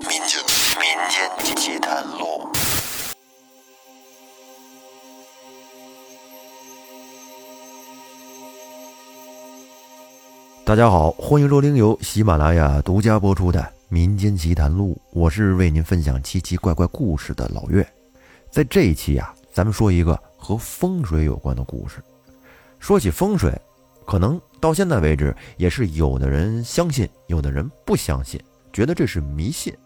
民间民间奇谈录。大家好，欢迎收听由喜马拉雅独家播出的《民间奇谈录》，我是为您分享奇奇怪怪故事的老岳。在这一期啊，咱们说一个和风水有关的故事。说起风水，可能到现在为止，也是有的人相信，有的人不相信，觉得这是迷信。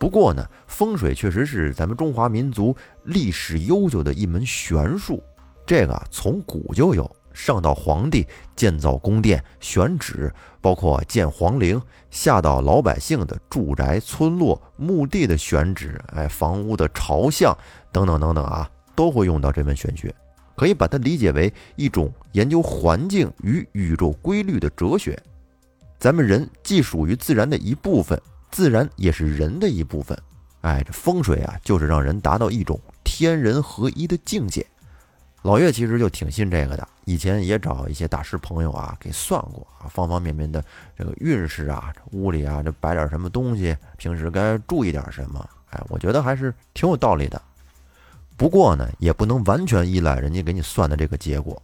不过呢，风水确实是咱们中华民族历史悠久的一门玄术，这个从古就有。上到皇帝建造宫殿、选址，包括建皇陵；下到老百姓的住宅、村落、墓地的选址，哎，房屋的朝向等等等等啊，都会用到这门玄学。可以把它理解为一种研究环境与宇宙规律的哲学。咱们人既属于自然的一部分，自然也是人的一部分。哎，这风水啊，就是让人达到一种天人合一的境界。老岳其实就挺信这个的，以前也找一些大师朋友啊给算过啊，方方面面的这个运势啊，屋里啊这摆点什么东西，平时该注意点什么，哎，我觉得还是挺有道理的。不过呢，也不能完全依赖人家给你算的这个结果。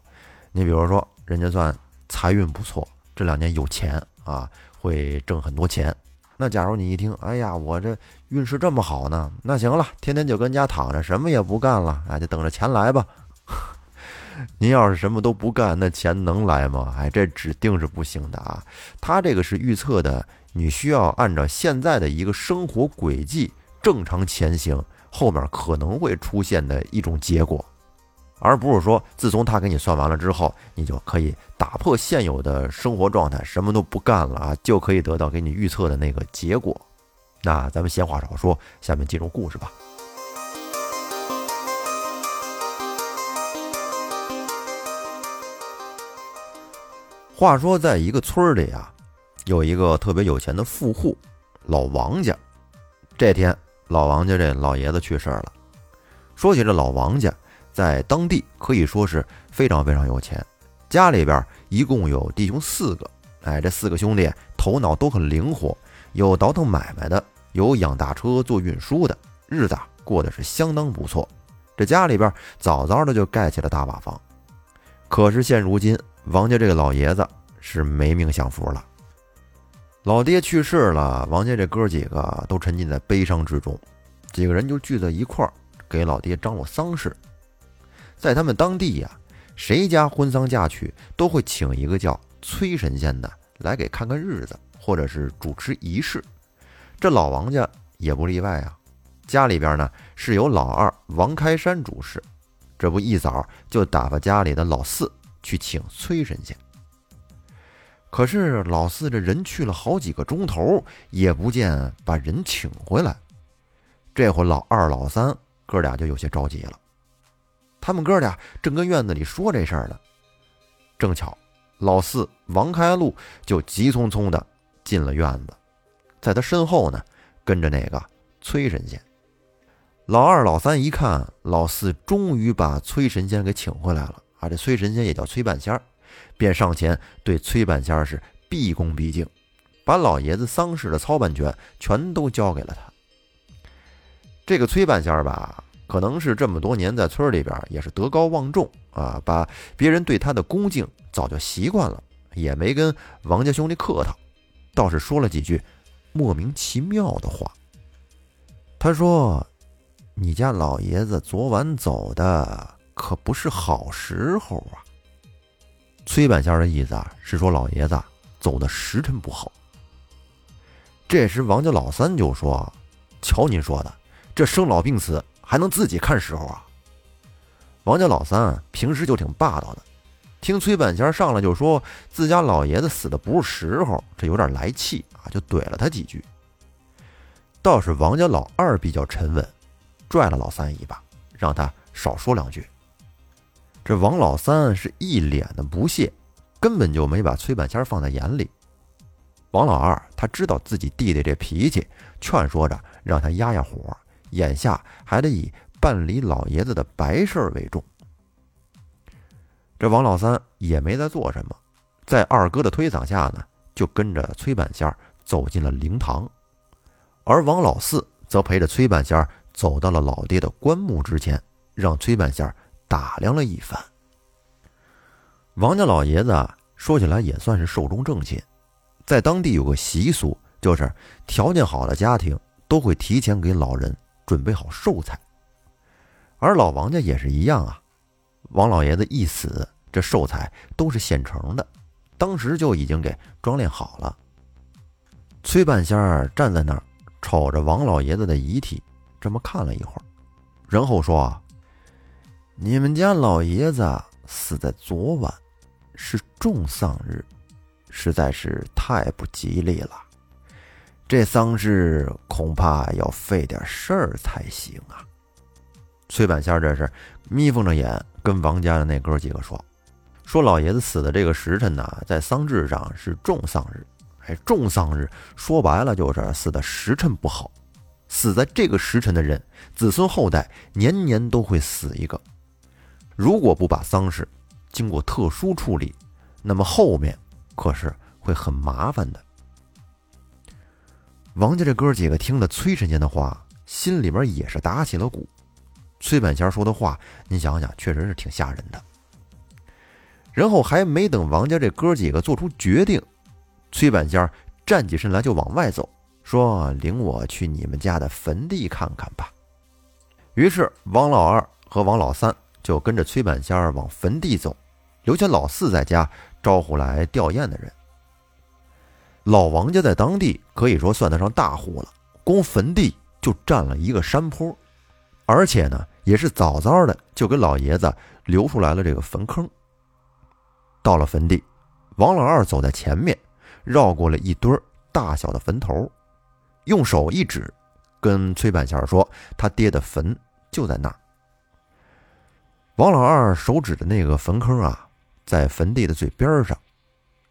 你比如说，人家算财运不错，这两年有钱啊，会挣很多钱。那假如你一听，哎呀，我这运势这么好呢，那行了，天天就跟家躺着，什么也不干了，哎，就等着钱来吧。您要是什么都不干，那钱能来吗？哎，这指定是不行的啊！他这个是预测的，你需要按照现在的一个生活轨迹正常前行，后面可能会出现的一种结果，而不是说自从他给你算完了之后，你就可以打破现有的生活状态，什么都不干了啊，就可以得到给你预测的那个结果。那咱们闲话少说，下面进入故事吧。话说，在一个村里啊，有一个特别有钱的富户，老王家。这天，老王家这老爷子去世了。说起这老王家，在当地可以说是非常非常有钱。家里边一共有弟兄四个，哎，这四个兄弟头脑都很灵活，有倒腾买卖的，有养大车做运输的，日子过得是相当不错。这家里边早早的就盖起了大瓦房。可是现如今，王家这个老爷子是没命享福了。老爹去世了，王家这哥几个都沉浸在悲伤之中，几个人就聚在一块儿给老爹张罗丧事。在他们当地呀，谁家婚丧嫁娶都会请一个叫崔神仙的来给看看日子，或者是主持仪式。这老王家也不例外啊，家里边呢是由老二王开山主事。这不一早就打发家里的老四去请崔神仙，可是老四这人去了好几个钟头，也不见把人请回来。这会老二、老三哥俩就有些着急了。他们哥俩正跟院子里说这事儿呢，正巧老四王开禄就急匆匆的进了院子，在他身后呢跟着那个崔神仙。老二、老三一看，老四终于把崔神仙给请回来了啊！这崔神仙也叫崔半仙儿，便上前对崔半仙儿是毕恭毕敬，把老爷子丧事的操办权全都交给了他。这个崔半仙儿吧，可能是这么多年在村里边也是德高望重啊，把别人对他的恭敬早就习惯了，也没跟王家兄弟客套，倒是说了几句莫名其妙的话。他说。你家老爷子昨晚走的可不是好时候啊！崔半仙的意思啊，是说老爷子走的时辰不好。这时王家老三就说：“瞧您说的，这生老病死还能自己看时候啊？”王家老三平时就挺霸道的，听崔半仙上来就说自家老爷子死的不是时候，这有点来气啊，就怼了他几句。倒是王家老二比较沉稳。拽了老三一把，让他少说两句。这王老三是一脸的不屑，根本就没把崔半仙放在眼里。王老二他知道自己弟弟这脾气，劝说着让他压压火，眼下还得以办理老爷子的白事为重。这王老三也没再做什么，在二哥的推搡下呢，就跟着崔半仙走进了灵堂。而王老四则陪着崔半仙走到了老爹的棺木之前，让崔半仙打量了一番。王家老爷子说起来也算是寿终正寝，在当地有个习俗，就是条件好的家庭都会提前给老人准备好寿材，而老王家也是一样啊。王老爷子一死，这寿材都是现成的，当时就已经给装殓好了。崔半仙儿站在那儿，瞅着王老爷子的遗体，这么看了一会儿，然后说：“你们家老爷子死在昨晚。”是重丧日，实在是太不吉利了。这丧事恐怕要费点事儿才行啊。崔半仙这是眯缝着眼跟王家的那哥几个说：“说老爷子死的这个时辰呢，在丧制上是重丧日。哎，重丧日说白了就是死的时辰不好。死在这个时辰的人，子孙后代年年都会死一个。如果不把丧事……”经过特殊处理，那么后面可是会很麻烦的。王家这哥几个听了崔神仙的话，心里边也是打起了鼓。崔半仙说的话，您想想，确实是挺吓人的。然后还没等王家这哥几个做出决定，崔半仙站起身来就往外走，说：“领我去你们家的坟地看看吧。”于是王老二和王老三就跟着崔半仙往坟地走。留下老四在家招呼来吊唁的人。老王家在当地可以说算得上大户了，光坟地就占了一个山坡，而且呢，也是早早的就给老爷子留出来了这个坟坑。到了坟地，王老二走在前面，绕过了一堆大小的坟头，用手一指，跟崔半仙说：“他爹的坟就在那儿。”王老二手指的那个坟坑啊。在坟地的最边上，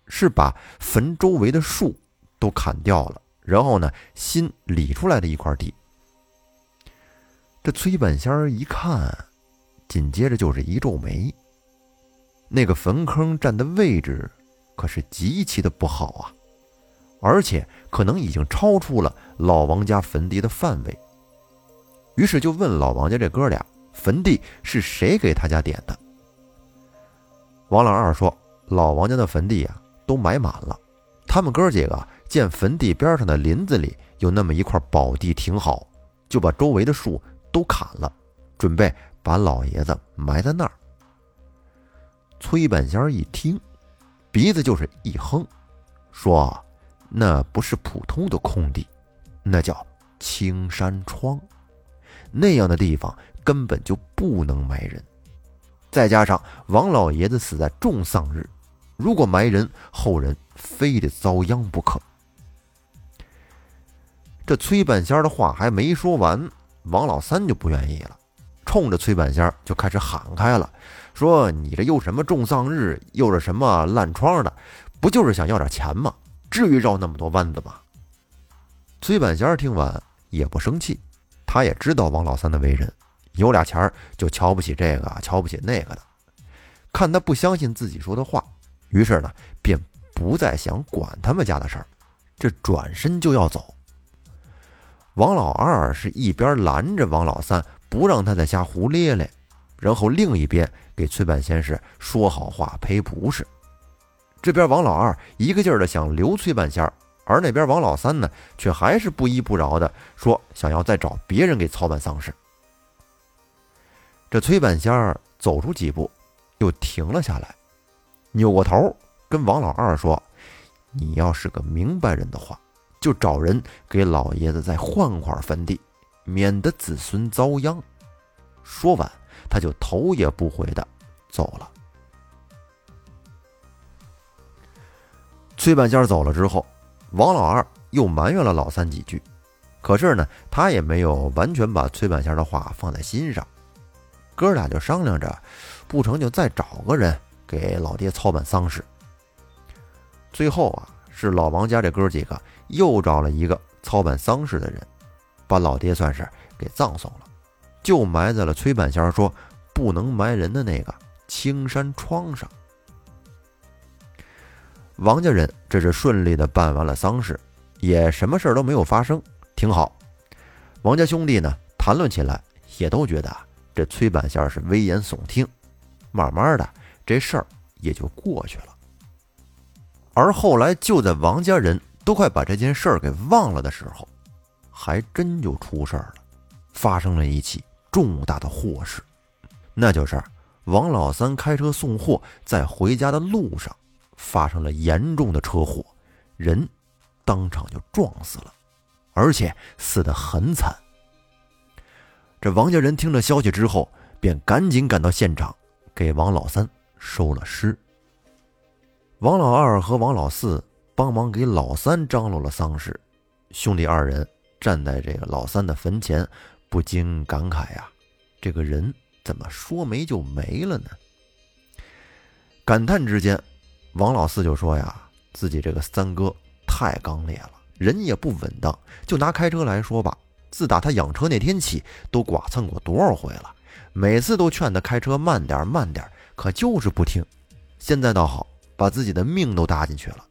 是把坟周围的树都砍掉了，然后呢，新理出来的一块地。这崔半仙儿一看，紧接着就是一皱眉。那个坟坑占的位置可是极其的不好啊，而且可能已经超出了老王家坟地的范围。于是就问老王家这哥俩，坟地是谁给他家点的？王老二说：“老王家的坟地啊，都埋满了。他们哥几个见坟地边上的林子里有那么一块宝地挺好，就把周围的树都砍了，准备把老爷子埋在那儿。”崔半仙一听，鼻子就是一哼，说：“那不是普通的空地，那叫青山窗。那样的地方根本就不能埋人。”再加上王老爷子死在重丧日，如果埋人，后人非得遭殃不可。这崔半仙的话还没说完，王老三就不愿意了，冲着崔半仙就开始喊开了，说：“你这又什么重丧日，又是什么烂疮的，不就是想要点钱吗？至于绕那么多弯子吗？”崔半仙听完也不生气，他也知道王老三的为人。有俩钱就瞧不起这个，瞧不起那个的。看他不相信自己说的话，于是呢，便不再想管他们家的事儿，这转身就要走。王老二是一边拦着王老三，不让他在瞎胡咧咧，然后另一边给崔半仙是说好话赔不是。这边王老二一个劲儿的想留崔半仙儿，而那边王老三呢，却还是不依不饶的说想要再找别人给操办丧事。这崔半仙儿走出几步，又停了下来，扭过头跟王老二说：“你要是个明白人的话，就找人给老爷子再换块坟地，免得子孙遭殃。”说完，他就头也不回的走了。崔半仙走了之后，王老二又埋怨了老三几句，可是呢，他也没有完全把崔半仙的话放在心上。哥俩就商量着，不成就再找个人给老爹操办丧事。最后啊，是老王家这哥几个又找了一个操办丧事的人，把老爹算是给葬送了，就埋在了崔半仙说不能埋人的那个青山窗上。王家人这是顺利的办完了丧事，也什么事都没有发生，挺好。王家兄弟呢，谈论起来也都觉得这崔半仙是危言耸听。慢慢的，这事儿也就过去了。而后来，就在王家人都快把这件事儿给忘了的时候，还真就出事儿了，发生了一起重大的祸事，那就是王老三开车送货，在回家的路上发生了严重的车祸，人当场就撞死了，而且死得很惨。这王家人听了消息之后，便赶紧赶到现场，给王老三收了尸。王老二和王老四帮忙给老三张罗了丧事，兄弟二人站在这个老三的坟前，不禁感慨呀：“这个人怎么说没就没了呢？”感叹之间，王老四就说：“呀，自己这个三哥太刚烈了，人也不稳当。就拿开车来说吧，自打他养车那天起，都剐蹭过多少回了，每次都劝他开车慢点慢点，可就是不听。现在倒好。”把自己的命都搭进去了。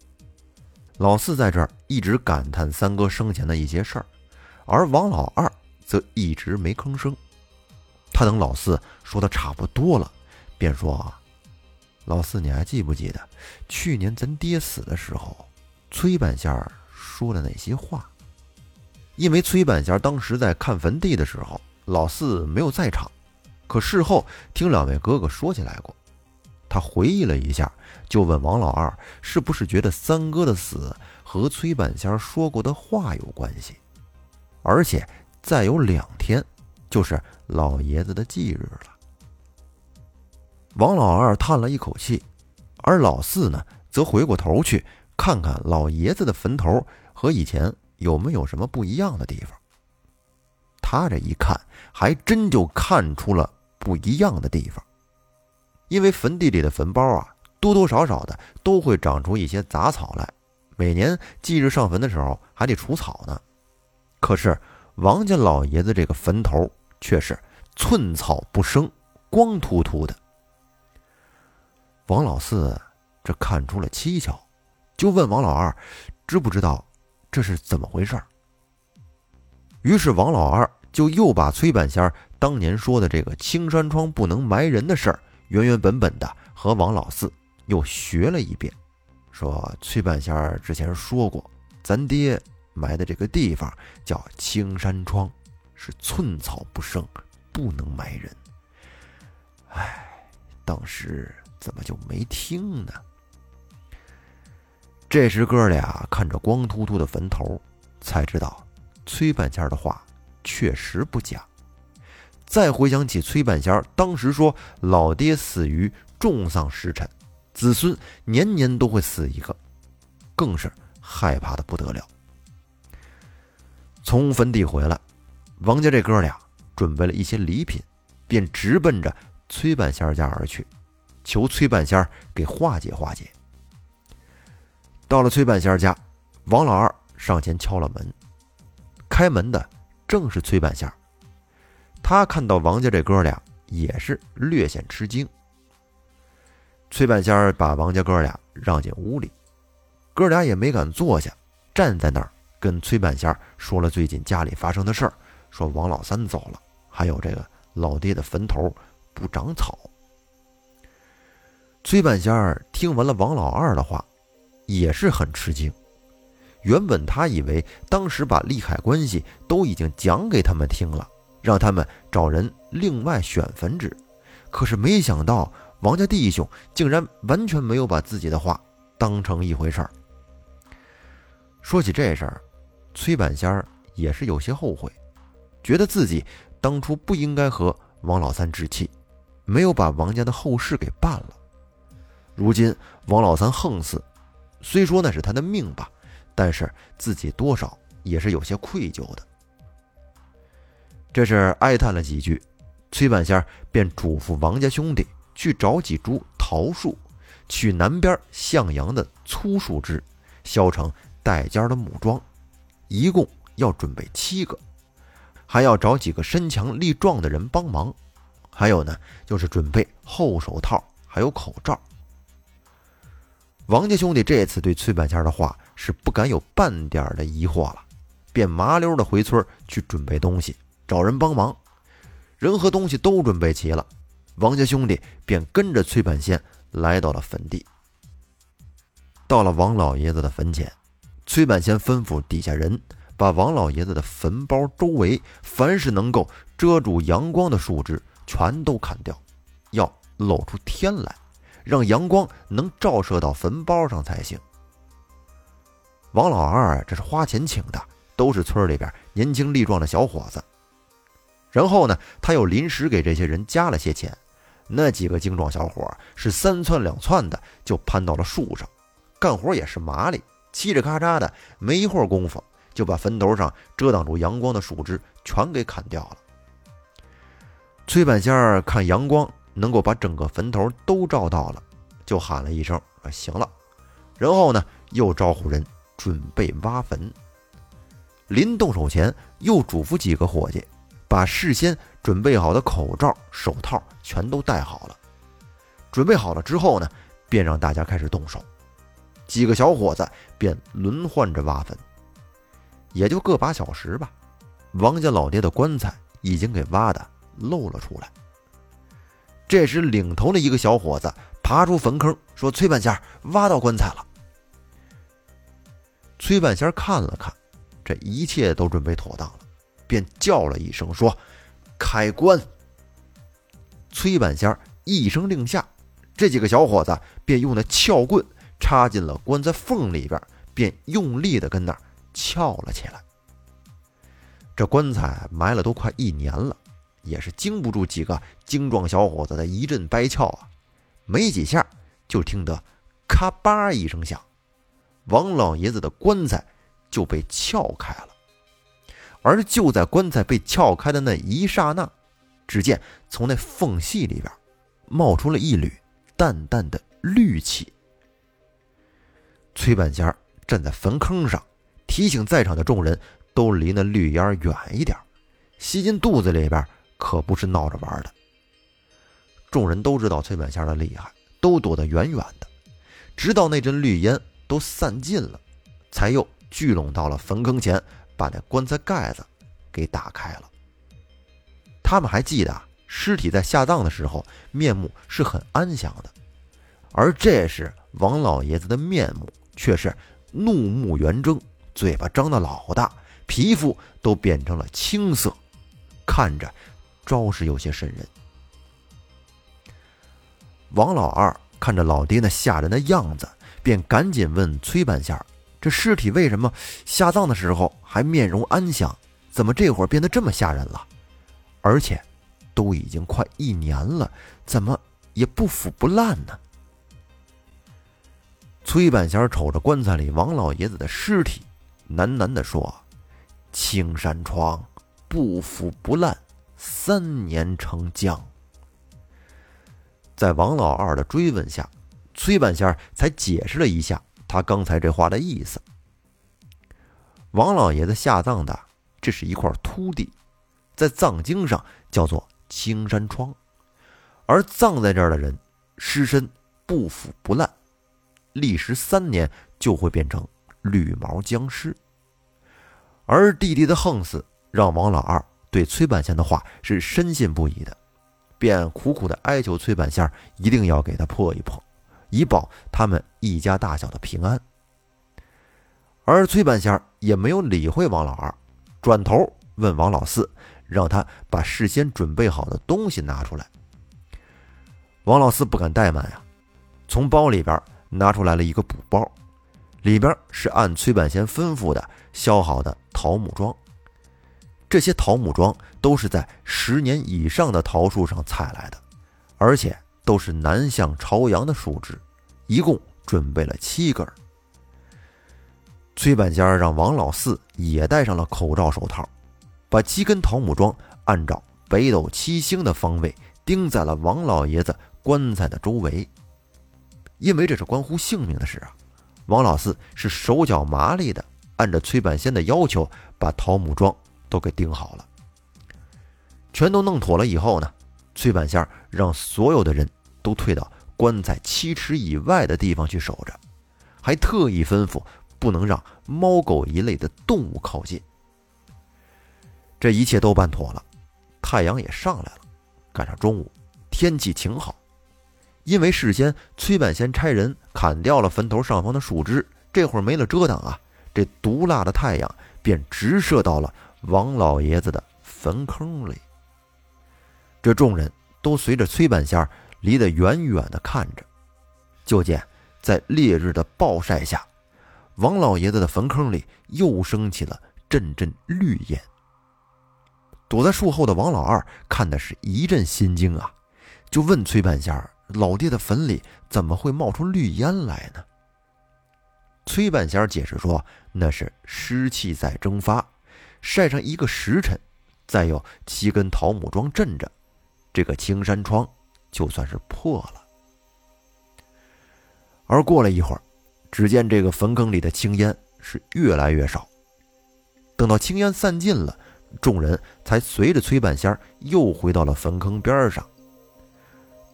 老四在这儿一直感叹三哥生前的一些事儿，而王老二则一直没吭声。他等老四说的差不多了，便说：“啊，老四，你还记不记得去年咱爹死的时候，崔半仙儿说了哪些话？”因为崔半仙当时在看坟地的时候，老四没有在场，可事后听两位哥哥说起来过。他回忆了一下，就问王老二：“是不是觉得三哥的死和崔半仙说过的话有关系？而且再有两天，就是老爷子的忌日了。”王老二叹了一口气，而老四呢，则回过头去看看老爷子的坟头和以前有没有什么不一样的地方。他这一看，还真就看出了不一样的地方。因为坟地里的坟包啊，多多少少的都会长出一些杂草来。每年祭日上坟的时候，还得除草呢。可是王家老爷子这个坟头却是寸草不生，光秃秃的。王老四这看出了蹊跷，就问王老二，知不知道这是怎么回事？于是王老二就又把崔半仙当年说的这个青山窗不能埋人的事儿。原原本本的和王老四又学了一遍，说崔半仙儿之前说过，咱爹埋的这个地方叫青山窗，是寸草不生，不能埋人。唉，当时怎么就没听呢？这时哥俩看着光秃秃的坟头，才知道崔半仙的话确实不假。再回想起崔半仙当时说老爹死于重丧时辰，子孙年年都会死一个，更是害怕的不得了。从坟地回来，王家这哥俩准备了一些礼品，便直奔着崔半仙家而去，求崔半仙给化解化解。到了崔半仙家，王老二上前敲了门，开门的正是崔半仙儿。他看到王家这哥俩也是略显吃惊。崔半仙儿把王家哥俩让进屋里，哥俩也没敢坐下，站在那儿跟崔半仙儿说了最近家里发生的事儿，说王老三走了，还有这个老爹的坟头不长草。崔半仙儿听完了王老二的话，也是很吃惊。原本他以为当时把利害关系都已经讲给他们听了。让他们找人另外选坟址，可是没想到王家弟兄竟然完全没有把自己的话当成一回事儿。说起这事儿，崔半仙儿也是有些后悔，觉得自己当初不应该和王老三置气，没有把王家的后事给办了。如今王老三横死，虽说那是他的命吧，但是自己多少也是有些愧疚的。这是哀叹了几句，崔半仙便嘱咐王家兄弟去找几株桃树，取南边向阳的粗树枝，削成带尖的木桩，一共要准备七个，还要找几个身强力壮的人帮忙。还有呢，就是准备厚手套，还有口罩。王家兄弟这次对崔半仙的话是不敢有半点的疑惑了，便麻溜的回村去准备东西，找人帮忙。人和东西都准备齐了，王家兄弟便跟着崔半仙来到了坟地。到了王老爷子的坟前，崔半仙吩咐底下人把王老爷子的坟包周围凡是能够遮住阳光的树枝全都砍掉，要露出天来，让阳光能照射到坟包上才行。王老二这是花钱请的，都是村里边年轻力壮的小伙子。然后呢，他又临时给这些人加了些钱。那几个精壮小伙是三窜两窜的就攀到了树上，干活也是麻利，嘁哩咔嚓的，没一会儿功夫就把坟头上遮挡住阳光的树枝全给砍掉了。崔半仙儿看阳光能够把整个坟头都照到了，就喊了一声：“啊，行了。”然后呢，又招呼人。准备挖坟，临动手前又嘱咐几个伙计，把事先准备好的口罩、手套全都戴好了。准备好了之后呢，便让大家开始动手。几个小伙子便轮换着挖坟，也就个把小时吧。王家老爹的棺材已经给挖的露了出来。这时，领头的一个小伙子爬出坟坑，说：“崔半仙挖到棺材了。”崔半仙看了看，这一切都准备妥当了，便叫了一声说：“开棺！”崔半仙一声令下，这几个小伙子便用那撬棍插进了棺材缝里边，便用力的跟那儿撬了起来。这棺材埋了都快一年了，也是经不住几个精壮小伙子的一阵掰撬啊！没几下，就听得咔吧一声响。王老爷子的棺材就被撬开了，而就在棺材被撬开的那一刹那，只见从那缝隙里边冒出了一缕淡淡的绿气。崔半仙站在坟坑上，提醒在场的众人都离那绿烟远一点，吸进肚子里边可不是闹着玩的。众人都知道崔半仙的厉害，都躲得远远的，直到那阵绿烟。都散尽了，才又聚拢到了坟坑前，把那棺材盖子给打开了。他们还记得，尸体在下葬的时候面目是很安详的，而这时王老爷子的面目却是怒目圆睁，嘴巴张得老大，皮肤都变成了青色，看着着实有些瘆人。王老二看着老爹那吓人的样子。便赶紧问崔半仙：“这尸体为什么下葬的时候还面容安详，怎么这会儿变得这么吓人了？而且都已经快一年了，怎么也不腐不烂呢？”崔半仙瞅着棺材里王老爷子的尸体，喃喃地说：“青山窗不腐不烂，三年成将。”在王老二的追问下。崔半仙才解释了一下他刚才这话的意思。王老爷子下葬的这是一块秃地，在藏经上叫做青山窗，而葬在这儿的人尸身不腐不烂，历时三年就会变成绿毛僵尸。而弟弟的横死让王老二对崔半仙的话是深信不疑的，便苦苦的哀求崔半仙一定要给他破一破。以保他们一家大小的平安，而崔半仙也没有理会王老二，转头问王老四，让他把事先准备好的东西拿出来。王老四不敢怠慢呀，从包里边拿出来了一个补包，里边是按崔半仙吩咐的削好的桃木桩。这些桃木桩都是在十年以上的桃树上采来的，而且。都是南向朝阳的树枝，一共准备了七根。崔半仙让王老四也戴上了口罩手套，把七根桃木桩按照北斗七星的方位钉在了王老爷子棺材的周围。因为这是关乎性命的事啊，王老四是手脚麻利的，按照崔半仙的要求把桃木桩都给钉好了。全都弄妥了以后呢？崔半仙让所有的人都退到棺材七尺以外的地方去守着，还特意吩咐不能让猫狗一类的动物靠近，这一切都办妥了，太阳也上来了。赶上中午，天气晴好。因为事先崔半仙差人砍掉了坟头上方的树枝，这会儿没了遮挡啊，这毒辣的太阳便直射到了王老爷子的坟坑里。这众人都随着崔半仙离得远远的看着，就见在烈日的暴晒下，王老爷子的坟坑里又升起了阵阵绿烟。躲在树后的王老二看的是一阵心惊啊，就问崔半仙儿。老爹的坟里怎么会冒出绿烟来呢？崔半仙解释说：“那是湿气在蒸发，晒上一个时辰，再有七根桃木桩镇着，这个青山窗就算是破了。”而过了一会儿，只见这个坟坑里的青烟是越来越少。等到青烟散尽了，众人才随着崔半仙又回到了坟坑边上。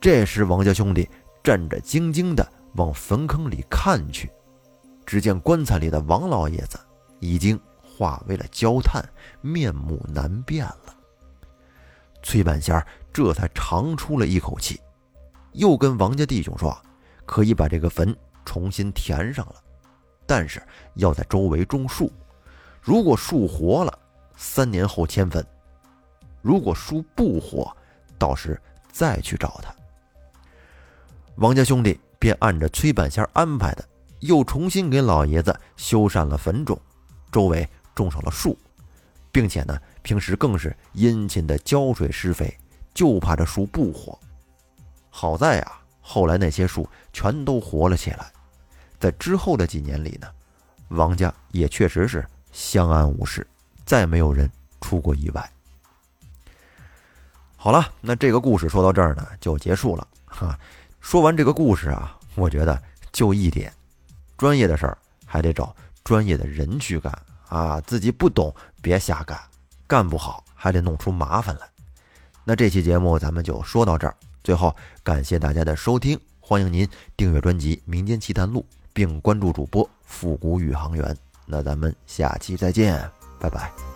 这时，王家兄弟战战兢兢的往坟坑里看去，只见棺材里的王老爷子已经化为了焦炭，面目难辨了。崔半仙这才长出了一口气，又跟王家弟兄说：“可以把这个坟重新填上了，但是要在周围种树。如果树活了，三年后迁坟；如果树不活，到时再去找他。”王家兄弟便按着崔半仙安排的，又重新给老爷子修缮了坟冢，周围种上了树，并且呢，平时更是殷勤的浇水施肥，就怕这树不活。好在啊，后来那些树全都活了起来，在之后的几年里呢，王家也确实是相安无事，再没有人出过意外。好了，那这个故事说到这儿呢，就结束了哈。说完这个故事啊，我觉得就一点，专业的事儿还得找专业的人去干啊，自己不懂别瞎干，干不好还得弄出麻烦来。那这期节目咱们就说到这儿，最后感谢大家的收听，欢迎您订阅专辑《民间奇谈录》，并关注主播复古宇航员。那咱们下期再见，拜拜。